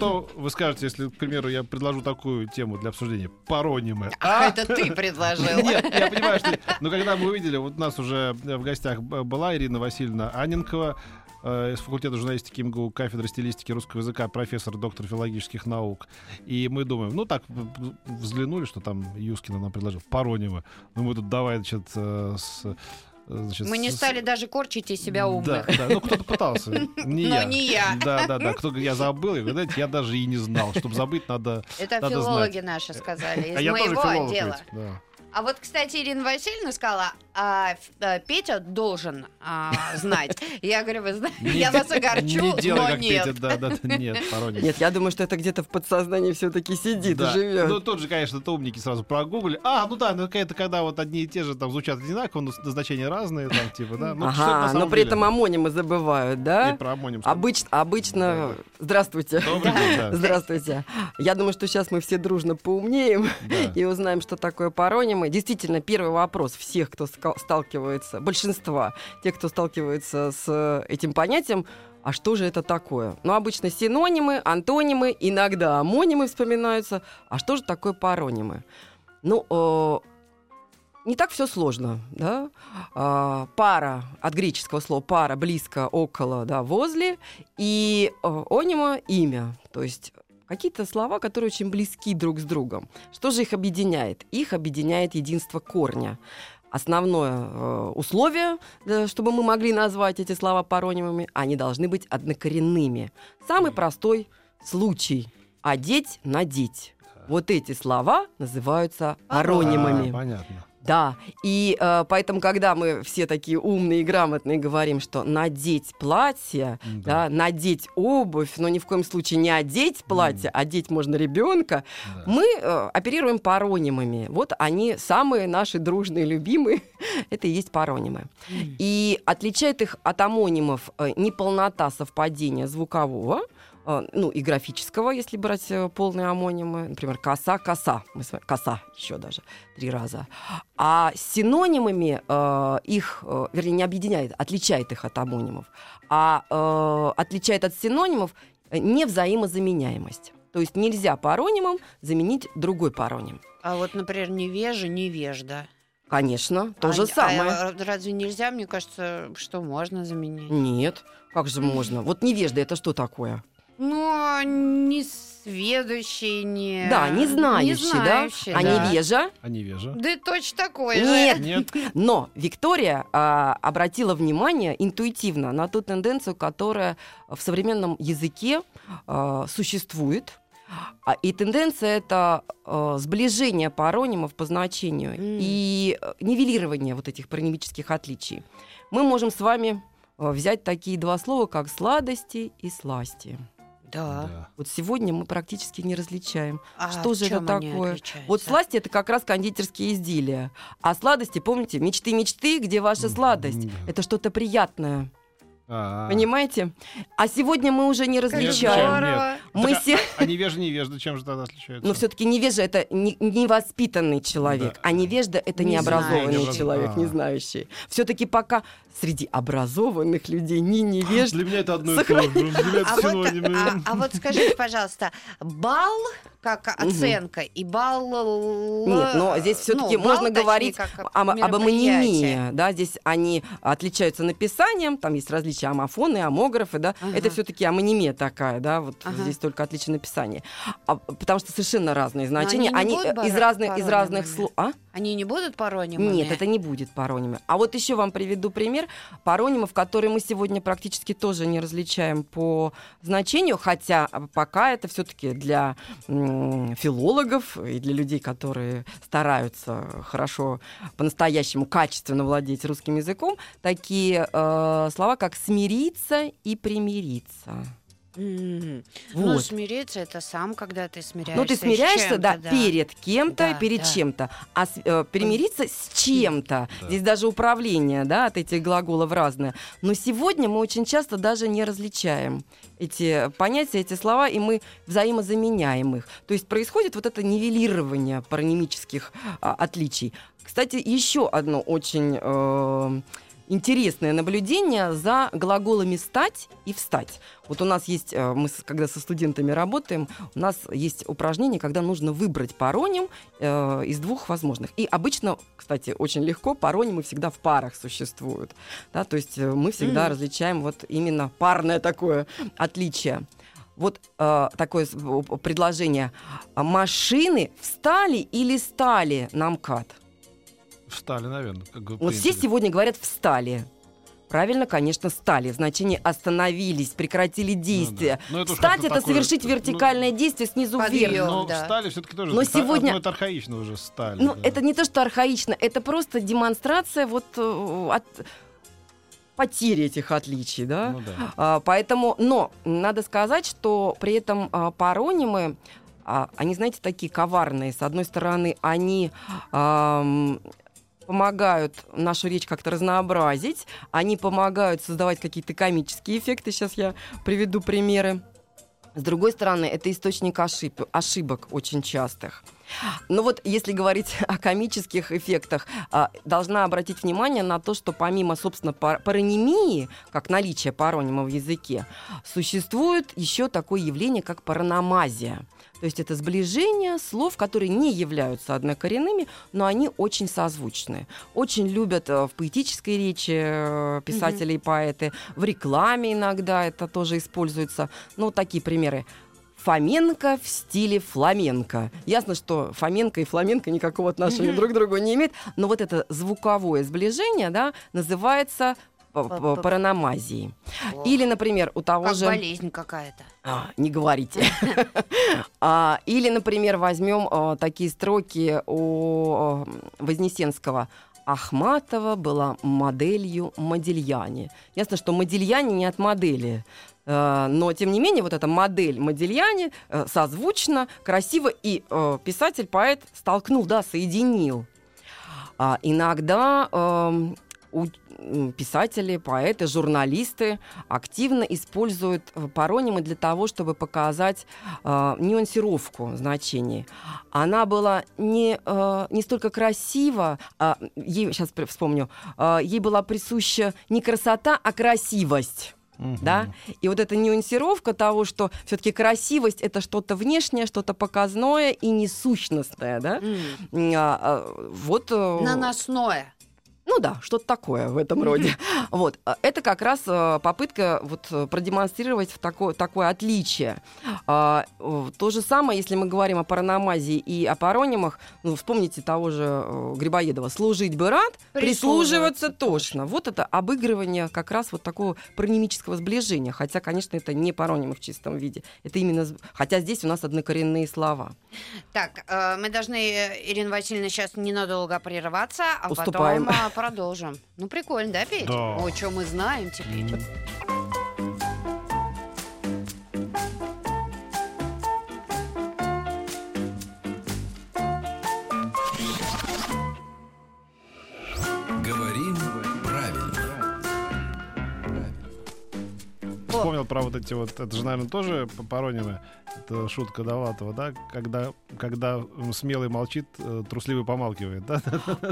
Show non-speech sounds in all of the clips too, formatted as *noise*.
Что вы скажете, если, к примеру, я предложу такую тему для обсуждения? Паронимы. А, это ты предложил. *laughs* Нет, я понимаю, что... Но когда мы увидели, вот у нас уже в гостях была Ирина Васильевна Аненкова, э, из факультета журналистики МГУ, кафедры стилистики русского языка, профессор, доктор филологических наук. И мы думаем, ну так, взглянули, что там Юскина нам предложил, паронимы. Ну мы тут давай, значит, э, с... Значит, Мы не с- стали даже корчить из себя умных. Да, да, ну кто-то пытался, *laughs* не Но я. не я. Да, да, да. Кто я забыл, я, знаете, я даже и не знал. Чтобы забыть, надо. Это Надо филологи знать. наши сказали, из а я тоже моего отдела. ведь, да. А вот, кстати, Ирина Васильевна сказала, а, а, Петя должен а, знать. Я говорю, вы знаете, я вас огорчу, Не делай, но как нет. Петя, да, да, да, нет, пародия. Нет, я думаю, что это где-то в подсознании все-таки сидит Да. и живет. Ну, тут же, конечно, это умники сразу прогуглили. А, ну да, ну это когда вот одни и те же там звучат одинаково, но назначения разные, там, типа, да. Ну, ага, но при деле- этом амонимы забывают, И да? про амоним. что- Обычно, обычно... Здравствуйте. Добрый день, да. Здравствуйте. Я думаю, что сейчас мы все дружно поумнеем Да. и узнаем, что такое паронимы. Действительно, первый вопрос всех, кто сталкивается, большинства тех, кто сталкивается с э, этим понятием, а что же это такое? Ну, обычно синонимы, антонимы, иногда амонимы вспоминаются. А что же такое паронимы? Ну, э, не так все сложно, да? А, пара от греческого слова пара близко, около, да, возле, и э, онима имя, то есть какие-то слова, которые очень близки друг с другом. Что же их объединяет? Их объединяет единство корня. Основное э, условие, да, чтобы мы могли назвать эти слова паронимами, они должны быть однокоренными. Самый простой случай – одеть, надеть. Вот эти слова называются паронимами. А, понятно. Да, и э, поэтому, когда мы все такие умные и грамотные говорим, что надеть платье, Да. да, надеть обувь, но ни в коем случае не одеть платье, одеть можно ребенка, Да. мы э, оперируем паронимами. Вот они самые наши дружные, любимые. *laughs* Это и есть паронимы. И отличает их от амонимов э, неполнота совпадения звукового, ну и графического, если брать э, полные амонимы, например, коса, коса, мы с вами- коса еще даже три раза. А синонимами э, их, э, вернее, не объединяет, отличает их от амонимов, а э, отличает от синонимов э, невзаимозаменяемость. То есть нельзя паронимом заменить другой пароним. А вот, например, невежа, невежда. Конечно, то А- же а, самое. а разве нельзя? Мне кажется, что можно заменить. Нет, как же *laughs* можно? Вот невежда это что такое? Ну, не сведущий, не... Да, не знающий, да? знающий, А да. невежа? А невежа? Да точно такой же. Нет. Нет. Но Виктория а, обратила внимание интуитивно на ту тенденцию, которая в современном языке а, существует. А, И тенденция это а, сближение паронимов по значению М. и э, нивелирование вот этих паронимических отличий. Мы можем с вами а, взять такие два слова, как сладости и сласти. Да. Да. Вот сегодня мы практически не различаем. А Что в же это такое? Вот сласти это как раз кондитерские изделия. А сладости, помните, мечты, мечты, где ваша сладость? да. Это что-то приятное. А, Понимаете? А сегодня мы уже не различаем. Мы Так, все... А невежа, невежда, чем же тогда отличаются? Но все-таки невежа это не- невоспитанный человек, Да. а невежда это Не необразованный знающий. человек, не А. знающий. Все-таки пока среди образованных людей не невежд. Для меня это одно и то же. А вот, а- а вот скажите, пожалуйста, балл как оценка и балл... Нет, но здесь все-таки ну, можно говорить об, амонимии, да, здесь они отличаются написанием, там есть различия амофоны, амографы, да, Ага. это все-таки амонимия такая, да, вот Ага. здесь только отличие написания, А, потому что совершенно разные значения, они не они, будут э, из разных из разных слов, а? Они не будут паронимами? Нет, это не будет паронимы. А вот еще вам приведу пример паронимов, которые мы сегодня практически тоже не различаем по значению, хотя пока это все-таки для филологов и для людей, которые стараются хорошо, по-настоящему качественно владеть русским языком, такие э, слова, как смириться и примириться. М. Вот. Ну, смириться это сам, когда ты смиряешься. Ну, ты смиряешься, чем-то, да, перед кем-то, Да, перед да. чем-то. А с- э, перемириться с чем-то. Да. Здесь даже управление, да, от этих глаголов разное. Но сегодня мы очень часто даже не различаем эти понятия, эти слова, и мы взаимозаменяем их. То есть происходит вот это нивелирование паронимических а, отличий. Кстати, еще одно очень э, интересное наблюдение за глаголами стать и встать. Вот у нас есть, э, мы когда со студентами работаем, у нас есть упражнение, когда нужно выбрать пароним э, из двух возможных. И обычно, кстати, очень легко паронимы всегда в парах существуют. Да, то есть э, мы всегда Мгм. различаем вот именно парное такое отличие. Вот э, такое предложение. Машины встали или стали на МКАД? Встали, наверное. Как Вот все принято. сегодня говорят «встали». Правильно, конечно, стали. В значении остановились, прекратили действия. Ну это уж Встать как-то это такое, совершить ну, вертикальное действие снизу Подъем. вверх. Но да. встали все-таки тоже. Но сегодня- ну, это архаично уже стали. Ну, да. это не то, что архаично, это просто демонстрация вот э, от потери этих отличий, да? Ну да. А, поэтому, но надо сказать, что при этом а, паронимы, а, они, знаете, такие коварные. С одной стороны, они ам, помогают нашу речь как-то разнообразить, они помогают создавать какие-то комические эффекты. Сейчас я приведу примеры. С другой стороны, это источник ошиб- ошибок очень частых. Ну вот, если говорить *laughs* о комических эффектах, а, должна обратить внимание на то, что помимо, собственно, пар- паронимии, как наличие паронима в языке, существует еще такое явление, как параномазия. То есть это сближение слов, которые не являются однокоренными, но они очень созвучны. Очень любят э, в поэтической речи э, писатели и поэты, в рекламе иногда это тоже используется. Ну, такие примеры. Фоменко в стиле фламенко. Ясно, что фоменко и фламенко никакого отношения друг к другу не имеют, но вот это звуковое сближение, да, называется п- п- Па-па. параномазией. Ох, Или, например, у того Как же... болезнь какая-то. А, не говорите. *laughs* *laughs* А, Или, например, возьмем а, такие строки у а, Вознесенского. Ахматова была моделью Модильяне. Ясно, что Модильяне не от модели. Но, тем не менее, вот эта модель Модильяне э, созвучно, красиво, и э, писатель, поэт столкнул, да, соединил. Иногда писатели, поэты, журналисты активно используют э, паронимы для того, чтобы показать э, нюансировку значений. Она была не, э, не столько красива, а, ей, сейчас вспомню, э, ей была присуща не красота, а красивость. Мгм. Да? И вот эта нюансировка того, что все-таки красивость это что-то внешнее, что-то показное и несущностное, да? М, а, а, вот. э, Наносное. Ну да, что-то такое в этом роде. *laughs* Вот. а, Это как раз э, попытка вот э, продемонстрировать такое, такое отличие. А, э, То же самое, если мы говорим о параномазии и о паронимах, ну, вспомните того же Грибоедова. «Служить бы рад, прислуживаться Прислуживаться тошно». Вот это обыгрывание как раз вот такого паронимического сближения. Хотя, конечно, это не паронимы в чистом виде. Это именно... Хотя здесь у нас однокоренные слова. Так, мы должны, Ирина Васильевна, сейчас ненадолго прерваться, а Уступаем. потом продолжим. Ну, прикольно, да, Петя? Да. О, что мы знаем теперь. Вспомнил про вот эти вот, это же, наверное, тоже паронимы. Это шутка Довлатова, да? Когда, когда смелый молчит, э, трусливый помалкивает, да?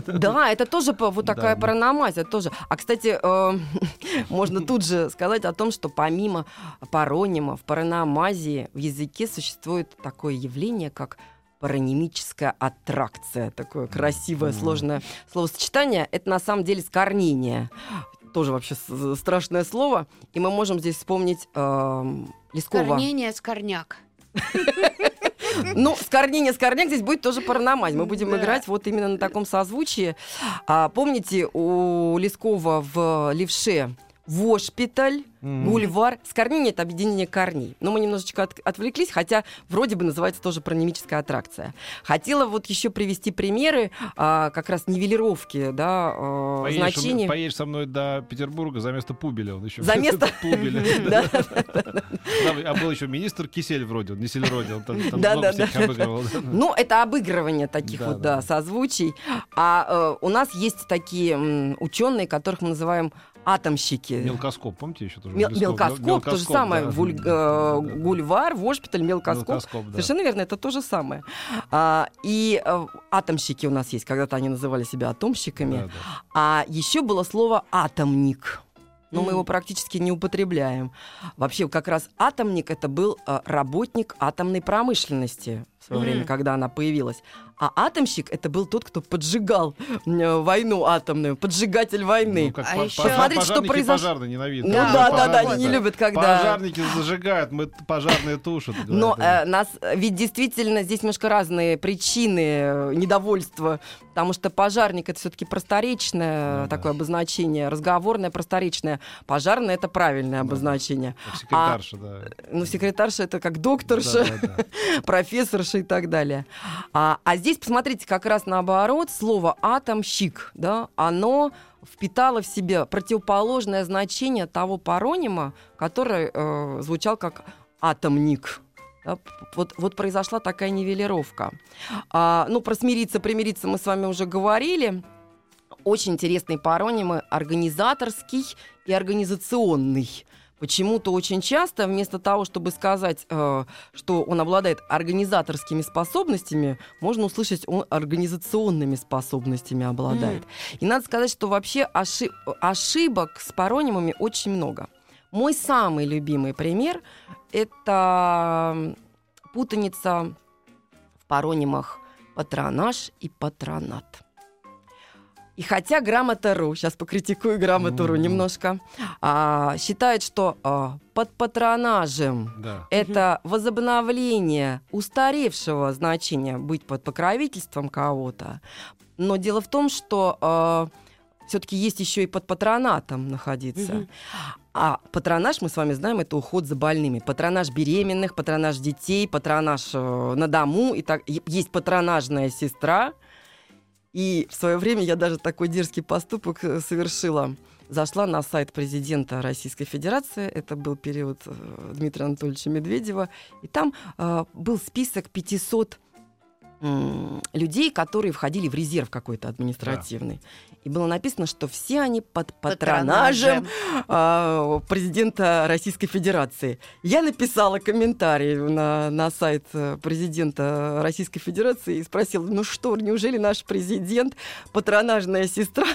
Да, это тоже вот такая Да. параномазия тоже. А, кстати, э, *laughs* можно тут же сказать о том, что помимо паронимов, параномазии в языке существует такое явление, как паронимическая аттракция. Такое красивое, Мгм. сложное словосочетание. Это на самом деле скорнение. Тоже вообще страшное слово. И мы можем здесь вспомнить эм, Лескова. Корнение с корняк. *laughs* Ну, скорнение, скорняк здесь будет тоже параномазь. Мы будем Да. играть вот именно на таком созвучии. А, помните, у Лескова в «Левше» «Вошпиталь», Мгм. Гульвар. Скорнение — это объединение корней. Но мы немножечко от- отвлеклись, хотя вроде бы называется тоже паронимическая аттракция. Хотела вот еще привести примеры а, как раз нивелировки, да, а, Поедешь, значений. поедешь со мной до Петербурга за место Пубеля. Он еще За место- *laughs* Пубеля. *laughs* А был еще министр Кисель вроде, не Сельроди, он там много всяких обыгрывал. Ну, это обыгрывание таких вот, да, да, созвучий. А э, у нас есть такие ученые, которых мы называем атомщики. Мелкоскоп, помните еще тоже? Мел- мелкоскоп, Мел- то же самое. да. Вуль- э, да, да. Гульвар, Вошпиталь, мелкоскоп. Мелкоскоп, да. Совершенно верно, это то же самое. А, и э, атомщики у нас есть, когда-то они называли себя атомщиками. Да, да. А еще было слово атомник. Но мы Мгм. его практически не употребляем. Вообще, как раз атомник это был э, работник атомной промышленности свое Мгм. время, когда она появилась. А атомщик это был тот, кто поджигал э, войну атомную, поджигатель войны. Ну, как А по- еще- по- Посмотрите, что произошло. пожарные ненавидят. Ну Да, да, да, не любят, когда... Пожарники зажигают, мы пожарные тушат. Но э, нас, ведь действительно здесь немножко разные причины э, недовольства, потому что пожарник это все-таки просторечное Ну да. такое обозначение, разговорное просторечное. Пожарное это правильное Ну обозначение. Как секретарша, да. Ну, секретарша это как докторша, Да, да, да. *laughs* профессорша и так далее. А, а здесь, посмотрите, как раз наоборот, слово атомщик, да, оно впитало в себе противоположное значение того паронима, который э, звучал как атомник. Да, вот, вот произошла такая нивелировка. А, ну, про смириться, примириться мы с вами уже говорили. Очень интересные паронимы организаторский и организационный. Почему-то очень часто вместо того, чтобы сказать, э, что он обладает организаторскими способностями, можно услышать, он организационными способностями обладает. И надо сказать, что вообще ошиб- ошибок с паронимами очень много. Мой самый любимый пример – это путаница в паронимах патронаж и патронат. И хотя грамота.ру, сейчас покритикую грамоту.ру Мгм. немножко, а, считает, что а, под патронажем Да. это возобновление устаревшего значения быть под покровительством кого-то. Но дело в том, что все-таки есть еще и под патронатом находиться. Мгм. А патронаж, мы с вами знаем, это уход за больными. Патронаж беременных, патронаж детей, патронаж э, на дому. И так, есть патронажная сестра. И в свое время я даже такой дерзкий поступок э, совершила. Зашла на сайт президента Российской Федерации, это был период э, Дмитрия Анатольевича Медведева, и там э, был список 500 м, людей, которые входили в резерв какой-то административный. И было написано, что все они под патронажем а, президента Российской Федерации. Я написала комментарий на, на сайт э, президента Российской Федерации и спросила, ну что, неужели наш президент патронажная сестра,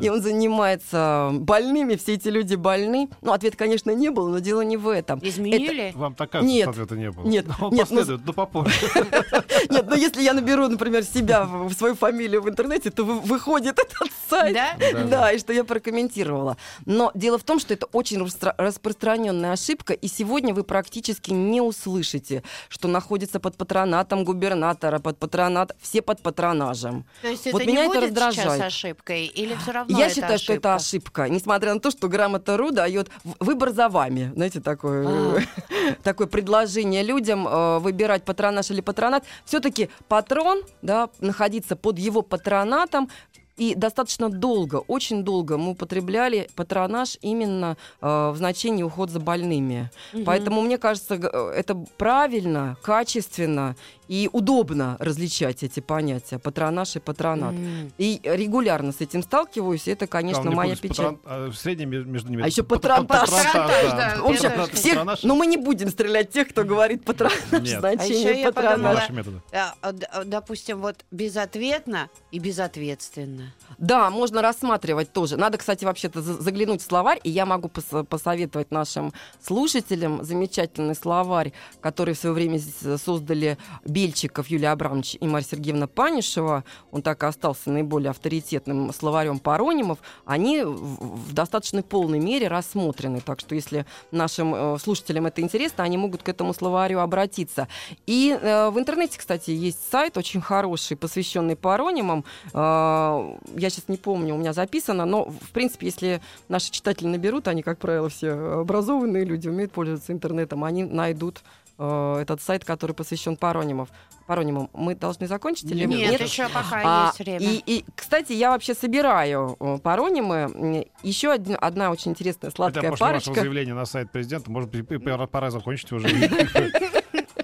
и он занимается больными, все эти люди больны? Ну, ответа, конечно, не было, но дело не в этом. Изменили? Вам так кажется, Нет. ответа не было? Нет, Он нет, ну, последует, но попозже. *laughs* Нет, ну если я наберу, например, себя, в свою фамилию в интернете, то вы- выходит этот сайт. Да? Да, Да, и что я прокомментировала. Но дело в том, что это очень распространенная ошибка, и сегодня вы практически не услышите, что находится под патронатом губернатора, под патронат, все под патронажем. То есть Вот это меня не это будет сейчас раздражает. ошибкой? Или все равно Я это считаю, что это ошибка? ошибка, несмотря на то, что грамота.ру дает выбор за вами. Знаете, такое, А. *laughs* такое предложение людям э, выбирать патронаж или патронат. Все-таки патрон, да, находиться под его патронатом, и достаточно долго, очень долго мы употребляли патронаж именно э, в значении уход за больными. Мгм. Поэтому, мне кажется, э, это правильно, качественно и удобно различать эти понятия патронаж и патронат. М. И регулярно с этим сталкиваюсь, и это, конечно, не моя печаль. патрон- а, Средний ме- между ними. А еще пат- патронтаж. да. да, В общем, всех, Патронаж. но мы не будем стрелять тех, кто говорит патронаж, Нет. А значение я патронаж. подумала- методы. А, а, а, Допустим, вот безответно и безответственно. Да, можно рассматривать тоже. Надо, кстати, вообще-то за- заглянуть в словарь, и я могу пос- посоветовать нашим слушателям замечательный словарь, который в свое время с- создали Бельчиков Юлия Абрамович и Марья Сергеевна Панишева. Он так и остался наиболее авторитетным словарем паронимов. Они в, достаточно полной мере рассмотрены. Так что, если нашим э, слушателям это интересно, они могут к этому словарю обратиться. И э, в интернете, кстати, есть сайт очень хороший, посвященный паронимам. Э, я сейчас не помню, у меня записано, но, в принципе, если наши читатели наберут, они, как правило, все образованные люди, умеют пользоваться интернетом, они найдут э, этот сайт, который посвящен паронимов. Паронимам. Мы должны закончить или Нет, Нет. еще пока а, есть время. И, и, кстати, я вообще собираю э, паронимы. Еще одна, одна очень интересная Это сладкая после вашего парочка. заявления на сайт президента, может быть, пора, пора закончить уже. *laughs*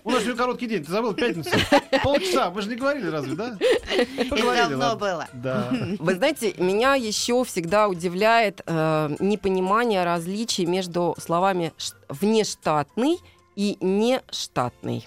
У нас сегодня короткий день, ты забыл, пятница. Полчаса, мы же не говорили разве, да? Поговорили, давно было. Да. Вы знаете, меня еще всегда удивляет э, непонимание различий между словами внештатный и нештатный.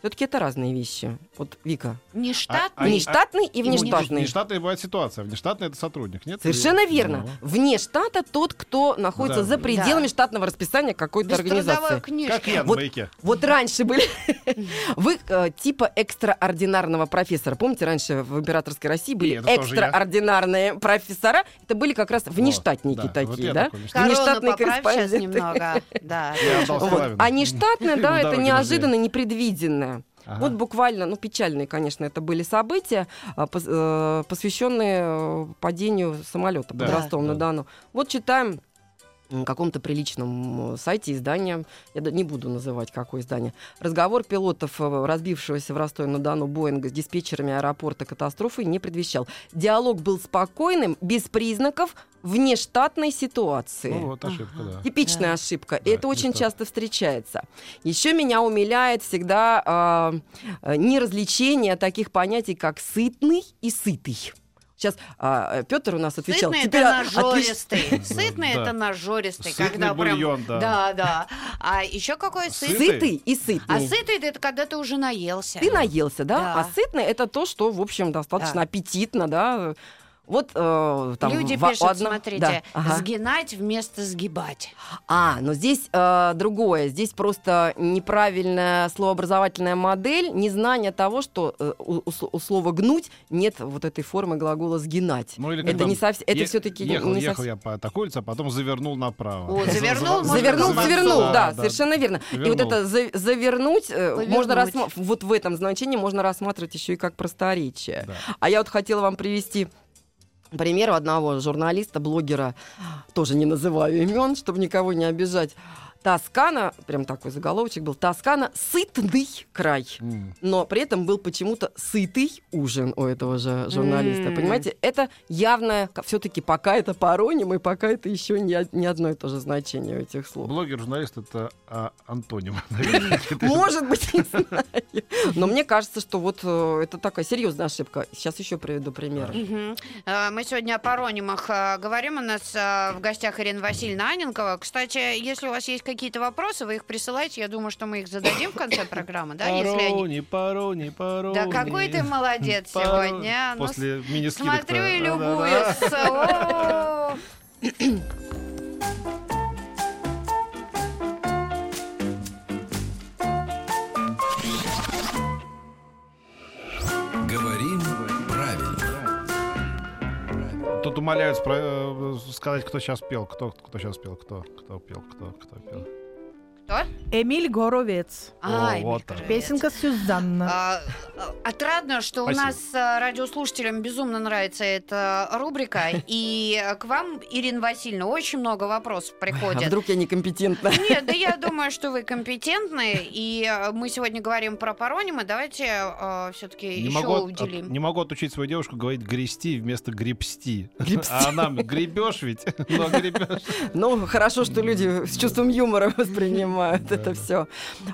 Все-таки это разные вещи. Вот, Вика, Не А- а- внештатный и внештатный. Внештатная бывает ситуация. Внештатный это сотрудник, нет? Совершенно Или- верно. Ну. Вне штата тот, кто находится Да. за пределами Да. штатного расписания какой-то организации. книжки. Как я на Вот- маяке. Вот раньше были... *laughs* Вы э, типа экстраординарного профессора. Помните, раньше в императорской России были я. экстраординарные профессора? Это были как раз внештатники да, вот такие, да? внештатный. Корону Внештатные корреспонденты. немного. Да. Вот. А нештатное, *laughs* да, это неожиданно, непредвиденное. Ага. Вот буквально, ну, печальные, конечно, это были события, а, э, посвященные э, падению самолета Да, под Ростовом-на-Дону. да. Вот читаем каком-то приличном э, сайте издания, я не буду называть, какое издание, разговор пилотов, э, разбившегося в Ростове-на-Дону Боинга с диспетчерами аэропорта катастрофы не предвещал. Диалог был спокойным, без признаков внештатной ситуации. Ну вот ошибка, да. Типичная Да. ошибка. Да, это очень нештатно. часто встречается. Еще меня умиляет всегда а, а, неразличение таких понятий, как сытный и сытый. Сейчас Петр у нас отвечал. Сытный Теперь это нажористый. *laughs* Сытный это нажористый. Сытный Когда прям... бульон, да. Да, да. А еще какой сытный? Сытый? И сытный. А сытый это когда ты уже наелся. Ты наелся, да? А сытный это то, что, в общем, достаточно аппетитно, да. Вот э, там Люди в- пишут, одного- смотрите, Да, ага. сгинать вместо сгибать. А, но здесь э, другое. Здесь просто неправильная словообразовательная модель, незнание того, что э, у, у слова гнуть нет вот этой формы глагола сгинать. Ну, или это не совсем, это е- все-таки Ехал, не ехал совсем. я по такой улице, а потом завернул направо. О, За- завернул, Завернул, завернул, Да, совершенно верно. И вот это за- завернуть э, Повернуть. можно рассма- вот в этом значении можно рассматривать еще и как просторечие. Да. А я вот хотела вам привести пример одного журналиста, блогера, тоже не называю имен, чтобы никого не обижать. Тоскана, прям такой заголовочек был, Тоскана сытный край. М. Но при этом был почему-то сытый ужин у этого же журналиста. М. Понимаете, это явное, все-таки пока это пароним, и пока это еще не, не одно и то же значение у этих слов. Блогер, журналист это а, антоним. *laughs* *laughs* Может быть, не знаю. Но мне кажется, что вот э, это такая серьезная ошибка. Сейчас еще приведу пример. А, Мы сегодня о паронимах а, говорим. У нас в гостях Ирина Васильевна Аненкова. Кстати, если у вас есть какие-то вопросы, вы их присылаете. Я думаю, что мы их зададим в конце программы, да, если они... Парони. Да какой ты молодец сегодня. Ну, После мини Смотрю и любуюсь. *clears throat* умоляют э, сказать, кто сейчас пел, кто, кто сейчас пел, кто, кто пел, кто, кто пел. Кто? Эмиль Горовец. А, О, Эмиль вот. Горовец. Песенка Сюзанна. А, а, Отрадно, что Спасибо. у нас а, радиослушателям безумно нравится эта рубрика. *laughs* И а, к вам, Ирина Васильевна, очень много вопросов А приходит. вдруг я некомпетентна? *laughs* Нет, да я думаю, что вы компетентны. И а, мы сегодня говорим про паронимы. Давайте все-таки Не еще могу, от- уделим. не могу отучить свою девушку говорить грести вместо гребсти. А она гребешь ведь, *laughs* но гребешь. Ну, хорошо, что люди с чувством юмора воспринимают Да, это да. все.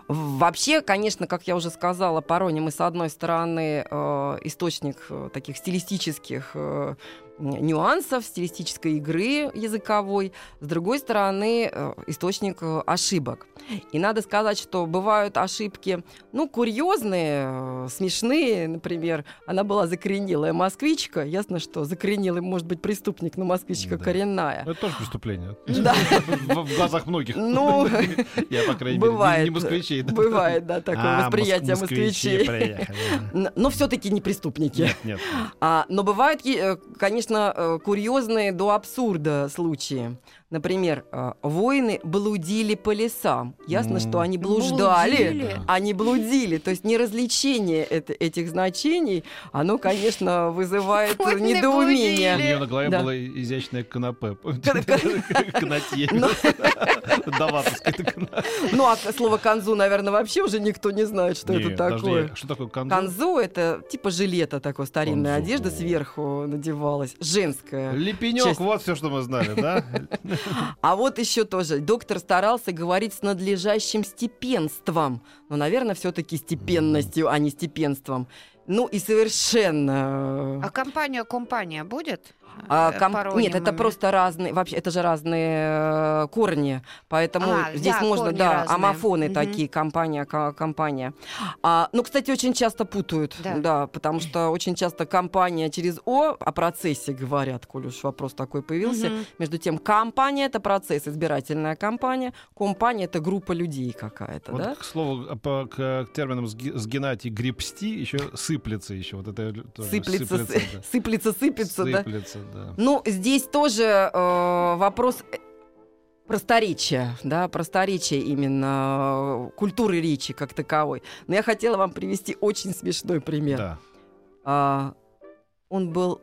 Вообще, конечно, как я уже сказала, паронимы, с одной стороны, э, источник э, таких стилистических э, нюансов, стилистической игры языковой, с другой стороны, э, источник э, ошибок. И надо сказать, что бывают ошибки, ну, курьезные, э, смешные, например, она была закоренелая москвичка, ясно, что закоренелый может быть преступник, но москвичка Да. коренная. Это тоже преступление. Да. В глазах многих. Ну, Я, по крайней мере, не- москвичей. Бывает, да, такое А, восприятие москвичей. Но все-таки не преступники. Нет, нет. А, но бывают, конечно, конечно, э, курьезные до абсурда случаи. Например, э, воины блудили по лесам. Ясно, М. что они блуждали, Блудили? они блудили. То есть неразличение это- этих значений, оно, конечно, вызывает Воины недоумение. У нее на голове Да. было изящное канапе. Кан- *laughs* Канатье. Ну. *laughs* Ну, а слово канзу, наверное, вообще уже никто не знает, что это такое. Что такое канзу? Канзу это типа жилета такой, старинная одежда сверху надевалась, женская. Лепенек, вот все, что мы знали, да? *laughs* А вот еще тоже доктор старался говорить с надлежащим степенством. Ну, наверное, все-таки степенностью, а не степенством. Ну и совершенно... А компания-компания будет? А, э, ком- Нет, это просто разные, вообще, это же разные э, корни, поэтому А, здесь да, можно, да, разные. амофоны Мгм. такие, компания, ко- компания. А, ну, кстати, очень часто путают, Да. да. потому что очень часто компания через О о процессе говорят, коль уж вопрос такой появился. Мгм. Между тем, компания — это процесс, избирательная компания, компания — это группа людей какая-то, Вот, да? к слову, по- к, к терминам сги- сгинать и гребсти еще сыплется еще. Вот это тоже Сыплется, сыплется, сы- сыплется, сыпется, да? Сыплется, да. Ну, здесь тоже э, вопрос э, просторечия, да, просторечия именно э, культуры речи как таковой. Но я хотела вам привести очень смешной пример. Да. А, он был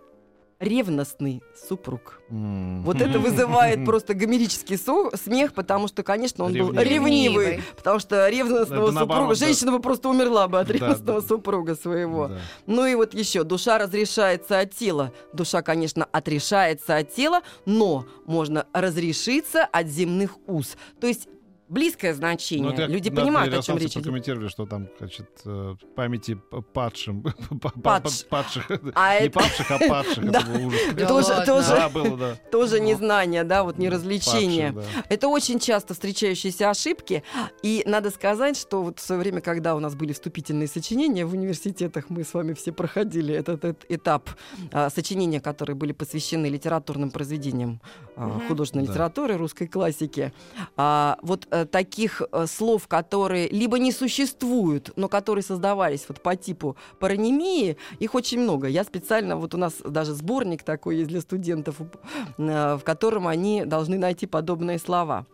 ревностный супруг. М. Вот это вызывает *laughs* просто гомерический со- смех, потому что, конечно, он был Ревнивый. ревнивый, Ревнивый. потому что ревностного Это наоборот, супруга, да. женщина бы просто умерла бы от Да, ревностного да. супруга своего. Да. Ну и вот еще, душа разрешается от тела. Душа, конечно, отрешается от тела, но можно разрешиться от земных уз. То есть близкое значение. Ну, это Люди на- понимают, о чем речь идет. прокомментировали, что там, значит, э, памяти падшим. *laughs* па- па- Падш. Падших. А Не это падших, а *laughs* падших. Да. Это ужас. Да тоже, тоже, Да, было, да. *laughs* тоже незнание, да, вот неразвлечение. Падших, да. Это очень часто встречающиеся ошибки. И надо сказать, что вот в свое время, когда у нас были вступительные сочинения в университетах, мы с вами все проходили этот, этот этап а, сочинения, которые были посвящены литературным произведениям а, художественной Да. литературы, русской классики. А, вот э, таких э, слов, которые либо не существуют, но которые создавались вот по типу паронимии, их очень много. Я специально, вот у нас даже сборник такой есть для студентов, э, в котором они должны найти подобные слова.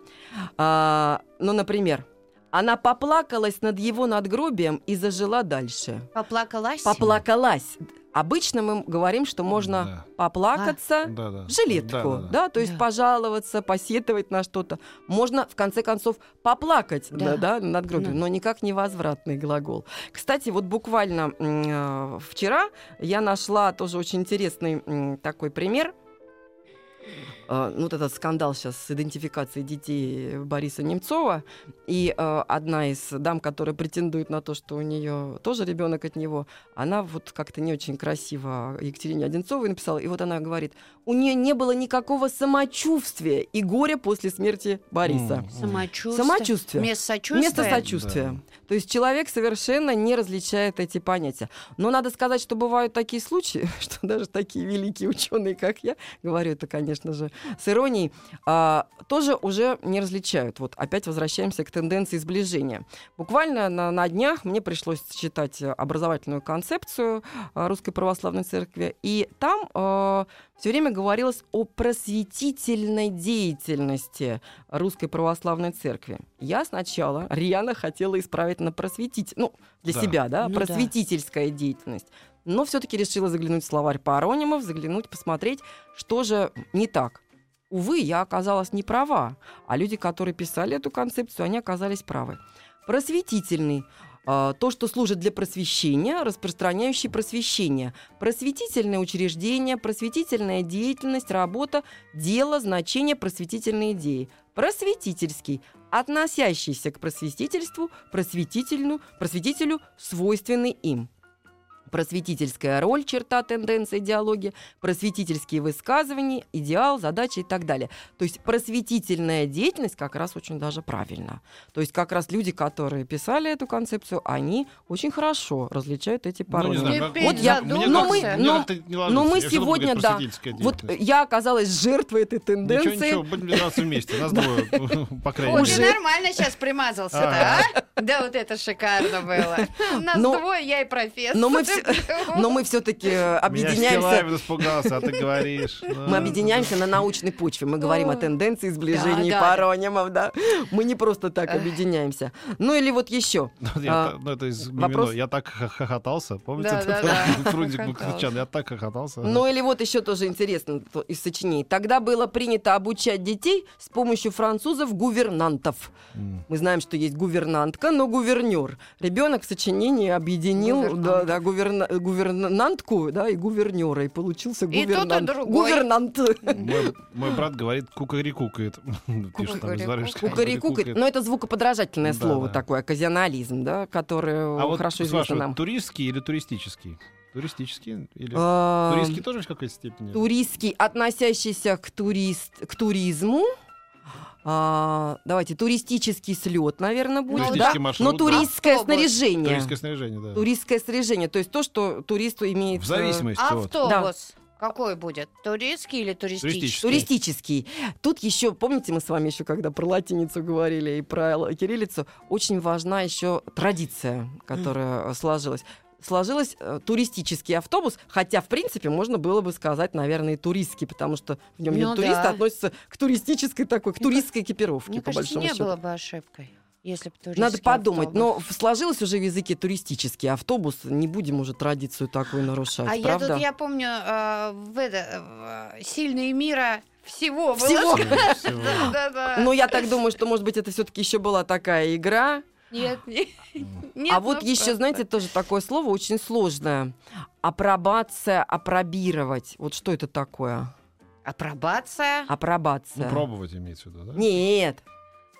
А, ну, например, она поплакалась над его надгробием и зажила дальше. Поплакалась? Поплакалась. Обычно мы говорим, что можно поплакаться Да, да. в жилетку, да, Да, да, да. то есть Да. пожаловаться, посетовать на что-то. Можно, в конце концов, поплакать Да. да. Да, над гробом, Да. но никак не возвратный глагол. Кстати, вот буквально э, вчера я нашла тоже очень интересный м, такой пример. Э, ну, вот этот скандал сейчас с идентификацией детей Бориса Немцова. И э, одна из дам, которая претендует на то, что у нее тоже ребенок от него, она вот как-то не очень красиво Екатерине Одинцовой написала. И вот она говорит, у нее не было никакого самочувствия и горя после смерти Бориса. Самочувствие. Самочувствие. Вместо сочувствия. Вместо сочувствия. То есть человек совершенно не различает эти понятия. Но надо сказать, что бывают такие случаи, *laughs* что даже такие великие ученые, как я, говорю это, конечно же, с иронией, а, тоже уже не различают. Вот опять возвращаемся к тенденции сближения. Буквально на, на днях мне пришлось читать образовательную концепцию э, Русской Православной Церкви, и там все время говорилось о просветительной деятельности Русской Православной Церкви. Я сначала рьяно хотела исправить на просветить, ну, для Да. себя, да, Ну да. просветительская деятельность. Но все-таки решила заглянуть в словарь паронимов, заглянуть, посмотреть, что же не так. Увы, я оказалась не права, а люди, которые писали эту концепцию, они оказались правы. Просветительный а, то, что служит для просвещения, распространяющий просвещение. Просветительное учреждение, просветительная деятельность, работа, дело, значение, просветительной идеи. Просветительский, относящийся к просветительству, просветительну, просветителю, свойственный им. Просветительская роль, черта, тенденция, идеология, просветительские высказывания, идеал, задачи и так далее. То есть просветительная деятельность как раз очень даже правильно. То есть как раз люди, которые писали эту концепцию, они очень хорошо различают эти Ну, не пароли. знаю, Теперь как- Вот я- мне но мы- мне но- но мы Я сегодня, да, Вот я оказалась жертвой этой Ничего, тенденции. ничего, будем держаться вместе. Нас двое, по *laughs* крайней мере. ты нормально сейчас примазался-то, а? Да, вот это шикарно было. *laughs* Нас двое, я и профессор. Но мы все *laughs* *laughs* но мы все-таки Меня объединяемся. Стилавин испугался, а ты говоришь. Мы объединяемся на научной почве. Мы говорим о тенденции сближения паронимов, да. Мы не просто так объединяемся. Ну или вот еще. Ну, я А, ну, это из. Я так хо- хохотался. Помните? Фрунзик. *laughs* Мукачан? Я так хохотался. Ну или вот еще тоже интересно из сочинений. Тогда было принято обучать детей с помощью французов гувернантов. Мы знаем, что есть гувернантка, но гувернер. Ребенок в сочинении объединил да, да, гуверна- гувернантку да, и гувернера. И получился И тот, и гувернант. другой. Гувернант. Мой, мой брат говорит кукарикукает. *laughs* Кукарекукает. Но это звукоподражательное Да, слово да. такое, оказионализм, да, которое А вот хорошо известно нам. туристский или туристический? Туристический? Или... А, Туристский тоже в какой-то степени? Туристский, относящийся к, турист, к туризму. А, давайте, туристический слет, наверное, будет, да? Маршрут, Но да. туристское Автобус. снаряжение. Туристское снаряжение, да. Туристское снаряжение, то есть то, что туристу имеет... В э, зависимости от... Автобус. Какой будет? Туристский или туристический? Туристический. Туристический. Тут еще, помните, мы с вами еще, когда про латиницу говорили и про кириллицу, очень важна еще традиция, которая э, сложилась. Сложилась э, туристический автобус, хотя, в принципе, можно было бы сказать, наверное, и туристский, потому что в нем Ну нет туриста, да. относится к туристической такой, к туристской экипировке, Мне по кажется, большому не счету. было бы ошибкой, если бы Надо подумать, автобус. но в- сложилось уже в языке туристический автобус, не будем уже традицию такую нарушать, А я правда? тут, я помню, э, в это, э, «Сильные мира» всего было Всего. сказано. Всего. *laughs* Да, да, да. Ну, я так думаю, что, может быть, это все-таки еще была такая игра, Нет, не- *laughs* нет. а вот еще, знаете, тоже такое слово очень сложное. Апробация, апробировать. Вот что это такое? Апробация. Апробация. Ну, пробовать имеется в виду, да? Нет,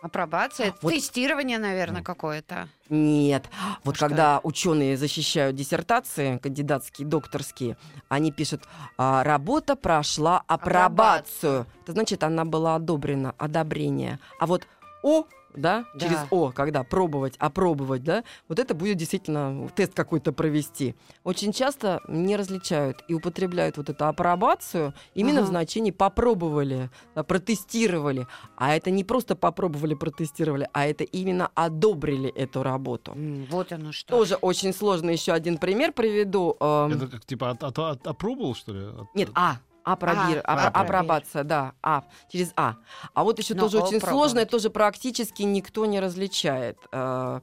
Апробация. это Вот- Тестирование, наверное, какое-то. нет. Вот что когда ученые защищают диссертации, кандидатские, докторские, они пишут, «А, работа прошла апробацию. Это значит, она была одобрена, одобрение. А вот О, да, Да. через О, когда пробовать, опробовать, да, вот это будет действительно тест какой-то провести. Очень часто не различают и употребляют вот эту апробацию именно в Ага. значении попробовали, да, протестировали. А это не просто попробовали, протестировали, а это именно одобрили эту работу. Вот оно что. Тоже очень сложно. Еще один пример приведу. Эм, Это как типа от, от, от- approval, что ли? От- Нет, А. Апробир, А, апробир. апробация, да, А, через А. А вот еще Но тоже очень сложное, тоже практически никто не различает. Э,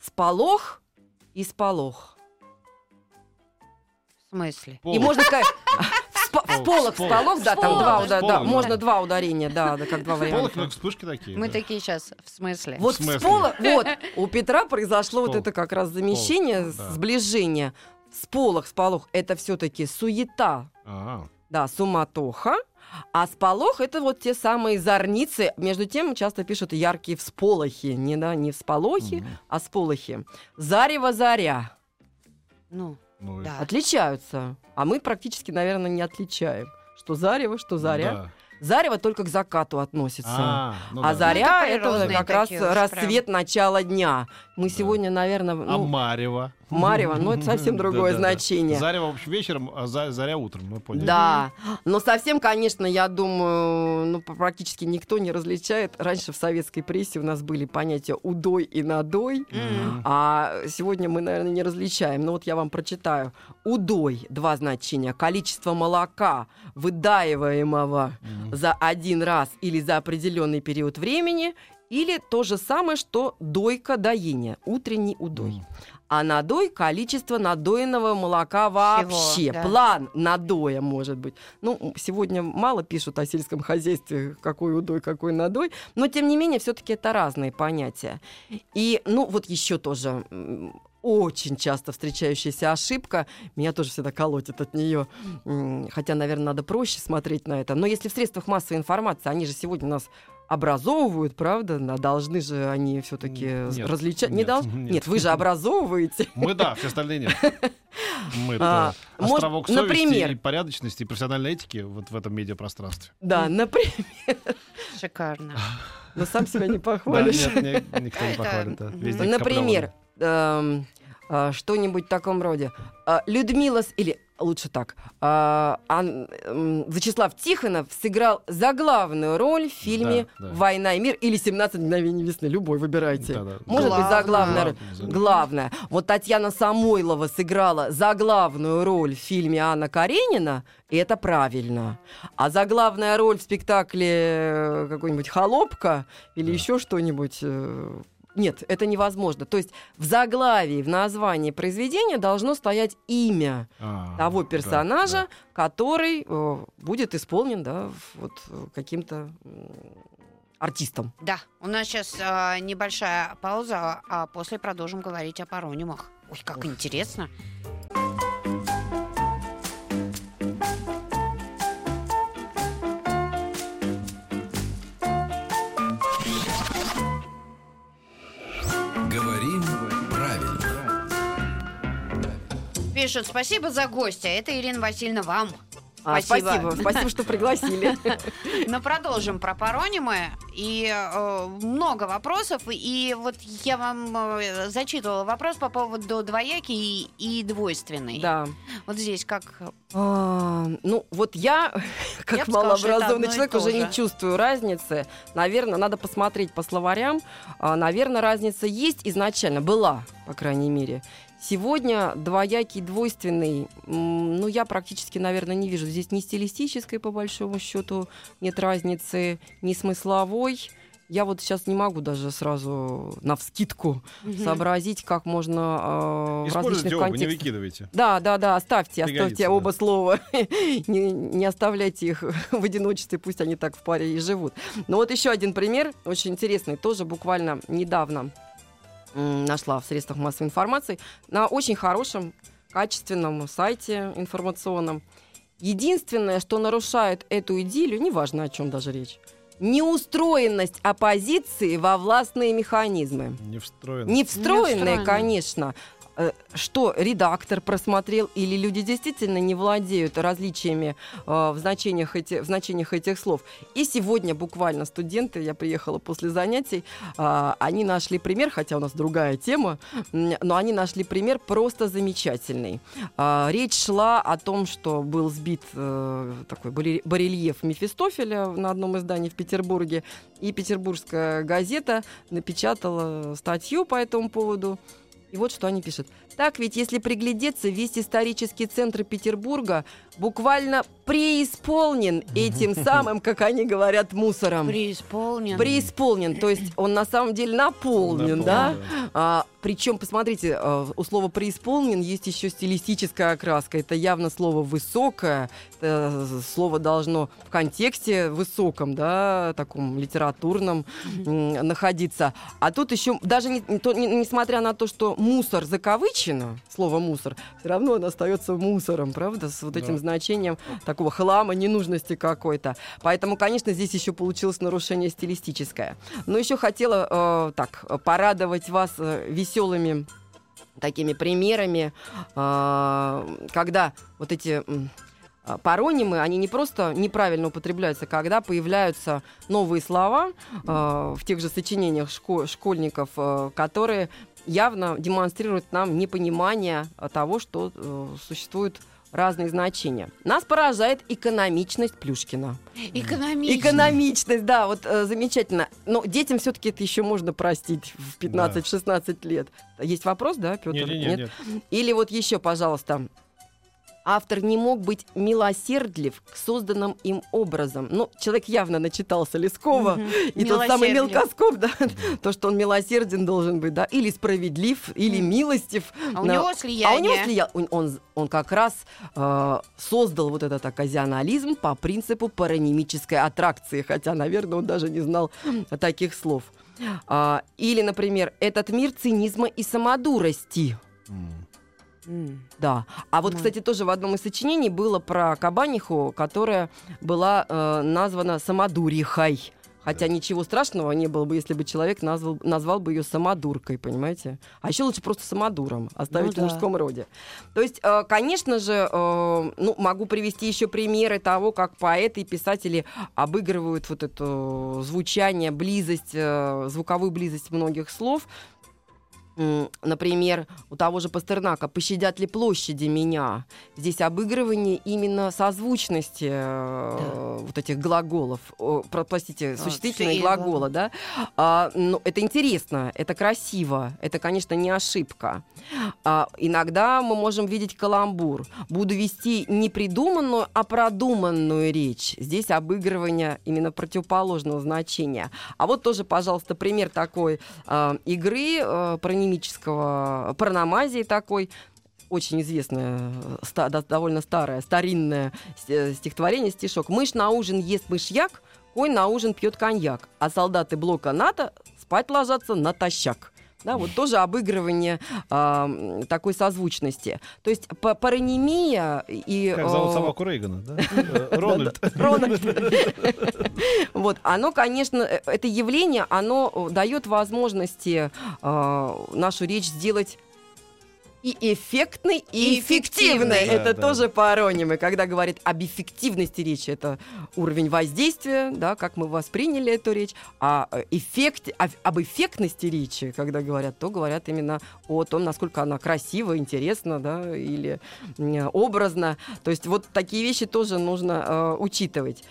Сполох и сполох. В смысле? Полок. И можно сказать... *laughs* Спо- Сполох, Сполох, сполох. сполох, да, там Сполох. два удара- да, Сполох, да. можно два ударения, да, да, как два варианта. ну, вспышки такие. Мы такие сейчас, в смысле? Вот сполох, вот, у *laughs* Петра произошло вот Сполох. это как раз замещение, Сполох, сближение. Сполох, сполох, это все-таки суета, А, Да, суматоха. А сполох это вот те самые зорницы. Между тем часто пишут яркие всполохи. Не, да, не всполохи, мгм. а сполохи. Зарево заря. Ну, Ну, да. Отличаются. А мы практически, наверное, не отличаем. Что зарево, что заря. Да. Зарево только к закату относится. А, ну а да. заря Ну, это это как раз такие уж рассвет начала дня. Мы сегодня, наверное, А ну, Марево? Марево, ну это совсем другое значение. Зарево, в общем, вечером, а за- заря утром, мы поняли. Да, но совсем, конечно, я думаю, ну, практически никто не различает. Раньше в советской прессе у нас были понятия удой и надой, а сегодня мы, наверное, не различаем. Но вот я вам прочитаю. Удой, два значения. Количество молока, выдаиваемого за один раз или за определенный период времени, или то же самое, что дойка доения, утренний удой. Мгм. А надой количество надоенного молока вообще. да. План надоя может быть. Ну, сегодня мало пишут о сельском хозяйстве, какой удой, какой надой, но тем не менее все-таки это разные понятия. И, ну, вот еще тоже очень часто встречающаяся ошибка, меня тоже всегда колотит от нее, хотя, наверное, надо проще смотреть на это. Но если в средствах массовой информации, они же сегодня нас образовывают, правда? Должны же они все-таки Нет, различать. Не нет, долж- нет. нет, вы же образовываете. *laughs* Мы да, все остальные нет. *laughs* Мы А, это может, островок совести например. и порядочности и профессиональной этики вот в этом медиапространстве. Да, например. Шикарно. Но сам себя не *laughs* Да, похвалишь. нет, не- никто не похвалит. да. Например, эм, что-нибудь в таком роде. А, Людмила, или лучше так, а, Вячеслав Тихонов сыграл заглавную роль в фильме Да, да. «Война и мир» или «17 мгновений весны». Любой выбирайте. Да-да. Может быть, Главная. заглавная роль. Главная. Главная. Вот Татьяна Самойлова сыграла заглавную роль в фильме Анна Каренина, и это правильно. А заглавная роль в спектакле э, какой-нибудь «Холопка» или Да. еще что-нибудь... э, Нет, это невозможно. То есть в заглавии, в названии произведения должно стоять имя А, того да, персонажа, да. который э, будет исполнен да, вот, э, каким-то артистом. Да, у нас сейчас небольшая пауза, а после продолжим говорить о паронимах. Ой, как интересно. Пишут, спасибо за гостя. Это Ирина Васильевна вам. А, Спасибо. спасибо, спасибо, что пригласили. *laughs* Но продолжим про паронимы. И э, много вопросов. И вот я вам э, зачитывала вопрос по поводу двоякий и, и двойственный. Да. Вот здесь как... А, ну, вот я, *laughs* как Я сказала, малообразованный и человек, уже же. не чувствую разницы. Наверное, надо посмотреть по словарям. А, наверное, разница есть изначально, была, по крайней мере. Сегодня двоякий, двойственный, ну, я практически, наверное, не вижу. Здесь ни стилистической, по большому счету, нет разницы, ни смысловой. Я вот сейчас не могу даже сразу на вскидку сообразить, как можно э, в различных оба, не контекстах. выкидывайте. Да, да, да, оставьте, Пригодится, оставьте да. оба слова. *laughs* не, не оставляйте их в одиночестве, пусть они так в паре и живут. Но вот еще один пример, очень интересный, тоже буквально недавно нашла в средствах массовой информации, на очень хорошем, качественном сайте информационном. Единственное, что нарушает эту идиллию, неважно о чем даже речь, неустроенность оппозиции во властные механизмы. Не встроен. Не встроенные, встроенные. конечно. Э, Что редактор просмотрел, или люди действительно не владеют различиями э, в, значениях эти, в значениях этих слов. И сегодня буквально студенты, я приехала после занятий, а, они нашли пример, хотя у нас другая тема, но они нашли пример просто замечательный. Речь шла о том, что был сбит э, такой баре- барельеф Мефистофеля на одном издании в Петербурге, и петербургская газета напечатала статью по этому поводу. И вот что они пишут. Так ведь, если приглядеться, весь исторический центр Петербурга буквально преисполнен этим *laughs* самым, как они говорят, мусором. Преисполнен. Преисполнен, то есть он на самом деле наполнен, Наполнен, да? да. А, причем, посмотрите, а, у слова преисполнен есть еще стилистическая окраска. Это явно слово высокое. Это слово должно в контексте высоком, да, таком литературном находиться. А тут еще, даже не- то- не- несмотря на то, что мусор закавычено, слово мусор, все равно он остается мусором, правда, с вот этим Да. значением такого хлама, ненужности какой-то. Поэтому, конечно, здесь еще получилось нарушение стилистическое. Но еще хотела э, так порадовать вас э, веселыми такими примерами, э, когда вот эти а, паронимы, они не просто неправильно употребляются, когда появляются новые слова э, в тех же сочинениях шко- школьников, э, которые явно демонстрируют нам непонимание того, что э, существуют разные значения. Нас поражает экономичность Плюшкина. Экономично. Экономичность, да, вот э, замечательно. Но детям все-таки это еще можно простить в 15-16 лет. Есть вопрос, да, Петр? Не, не, не, нет. Или вот еще, пожалуйста. Автор не мог быть милосердлив к созданным им образом. Ну, человек явно начитался Лескова. Мгм. И тот самый мелкоскоп, да, то, что он милосерден должен быть, да, или справедлив, или милостив. А у него а у слияние. него слия- он, он, как раз э, создал вот этот оказионализм по принципу паранимической аттракции, хотя, наверное, он даже не знал таких слов. А, или, например, этот мир цинизма и самодурости. Да. А вот, Ну. кстати, тоже в одном из сочинений было про кабаниху, которая была э, названа самодурихой. Хотя ничего страшного не было бы, если бы человек назвал, назвал бы ее самодуркой, понимаете? А еще лучше просто самодуром, оставить Ну в да. мужском роде. То есть, э, конечно же, э, ну, могу привести еще примеры того, как поэты и писатели обыгрывают вот это звучание, близость, э, звуковую близость многих слов. Например, у того же Пастернака «Пощадят ли площади меня?» Здесь обыгрывание именно созвучности э, вот этих глаголов. О, про- простите, А, существительные все глаголы, да? А, ну, это интересно, это красиво, это, конечно, не ошибка. А, иногда мы можем видеть каламбур. Буду вести не придуманную, а продуманную речь. Здесь обыгрывание именно противоположного значения. А вот тоже, пожалуйста, пример такой э, игры э, паронимического, параномазии такой, очень известное, э, ста- довольно старое, старинное э, стихотворение, стишок. «Мышь на ужин ест мышьяк, конь на ужин пьет коньяк, а солдаты блока НАТО спать ложатся натощак». Да, вот тоже обыгрывание м, такой созвучности. То есть па- паронимия и... Как зовут э, собаку Рейгана, да? *laughs* Э, Рональд. Рональд. *laughs* Вот, оно, конечно, э, это явление, оно э, дает возможности э, нашу речь сделать и эффектной, и, И эффективной. эффективной. Это Да, да. тоже паронимы. Когда говорит об эффективности речи, это уровень воздействия, да, как мы восприняли эту речь. А э, эффект, об эффектности речи, когда говорят, то говорят именно о том, насколько она красива, интересна, да, или м, образна. То есть вот такие вещи тоже нужно э, учитывать.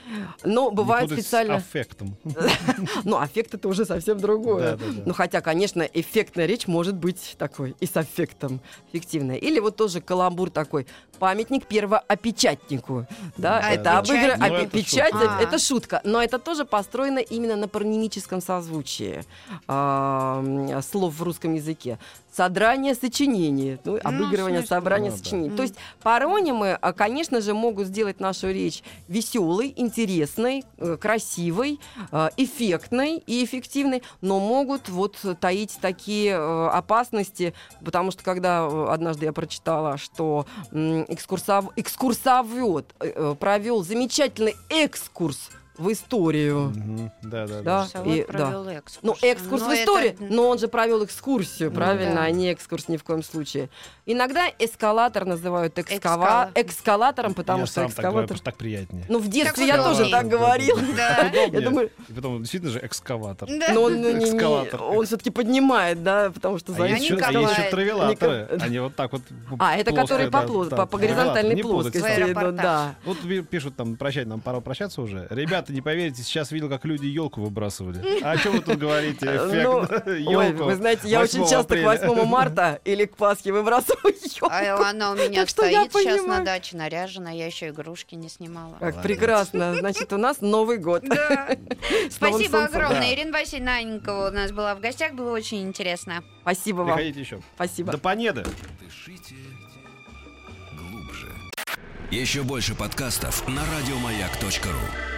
Но с специально... аффектом. *laughs* Ну, аффект это уже совсем другое. Ну, хотя, конечно, эффектная речь может быть такой и с аффектом эффективная. Или вот тоже каламбур такой. Памятник первоопечатнику. Да, А это печать? обыгр... Ну, это печать шутка. это- шутка. Но это тоже построено именно на паронимическом созвучии м, слов в русском языке. Содрание сочинений. Ну, обыгрывание смешно. собрания Ну, да. сочинений. Мгм. То есть паронимы, а, конечно же, могут сделать нашу речь веселой, интересной, э, красивой, э, эффектной и эффективной, но могут вот таить такие э, опасности, потому что когда однажды я прочитала, что экскурсов, экскурсовед э, провел замечательный экскурс в историю. Мгм. Да, да, Да. да. И- провел экскурс. Ну, экскурс Но в историю, это- но он же провел экскурсию, правильно, да. а не экскурс ни в коем случае. Иногда эскалатор называют экскава... Экскала- экскалатором, потому Я что сам так говорю, экскаватор... потому что так приятнее. Ну, в детстве Так я тоже так говорил. Да. Я думаю, И потом, действительно же, экскаватор. Да. но он, ну, не- не- Экскалатор. он все-таки поднимает, да, потому что А за а есть еще травелаторы. Они вот так вот А, это которые да, по, да, горизонтальной плоскости. Да. Вот пишут там, прощать, нам пора прощаться уже. Ребята, не поверите, сейчас видел, как люди елку выбрасывали. *laughs* А о чем вы тут говорите? Ну, Эффект *laughs* Ой, елку. вы знаете, я очень 8 часто апреля. к 8 марта или к Пасхе выбрасываю *laughs* ёлку. А она у меня Так стоит сейчас на даче наряжена, я еще игрушки не снимала. Как Молодец. прекрасно. Значит, у нас Новый год. Да. Спасибо огромное. Да. Ирина Васильевна Анникова у нас была в гостях, было очень интересно. Спасибо вам. Приходите еще. Спасибо. До понеды. Дышите глубже. Еще больше подкастов на радиомаяк.ру.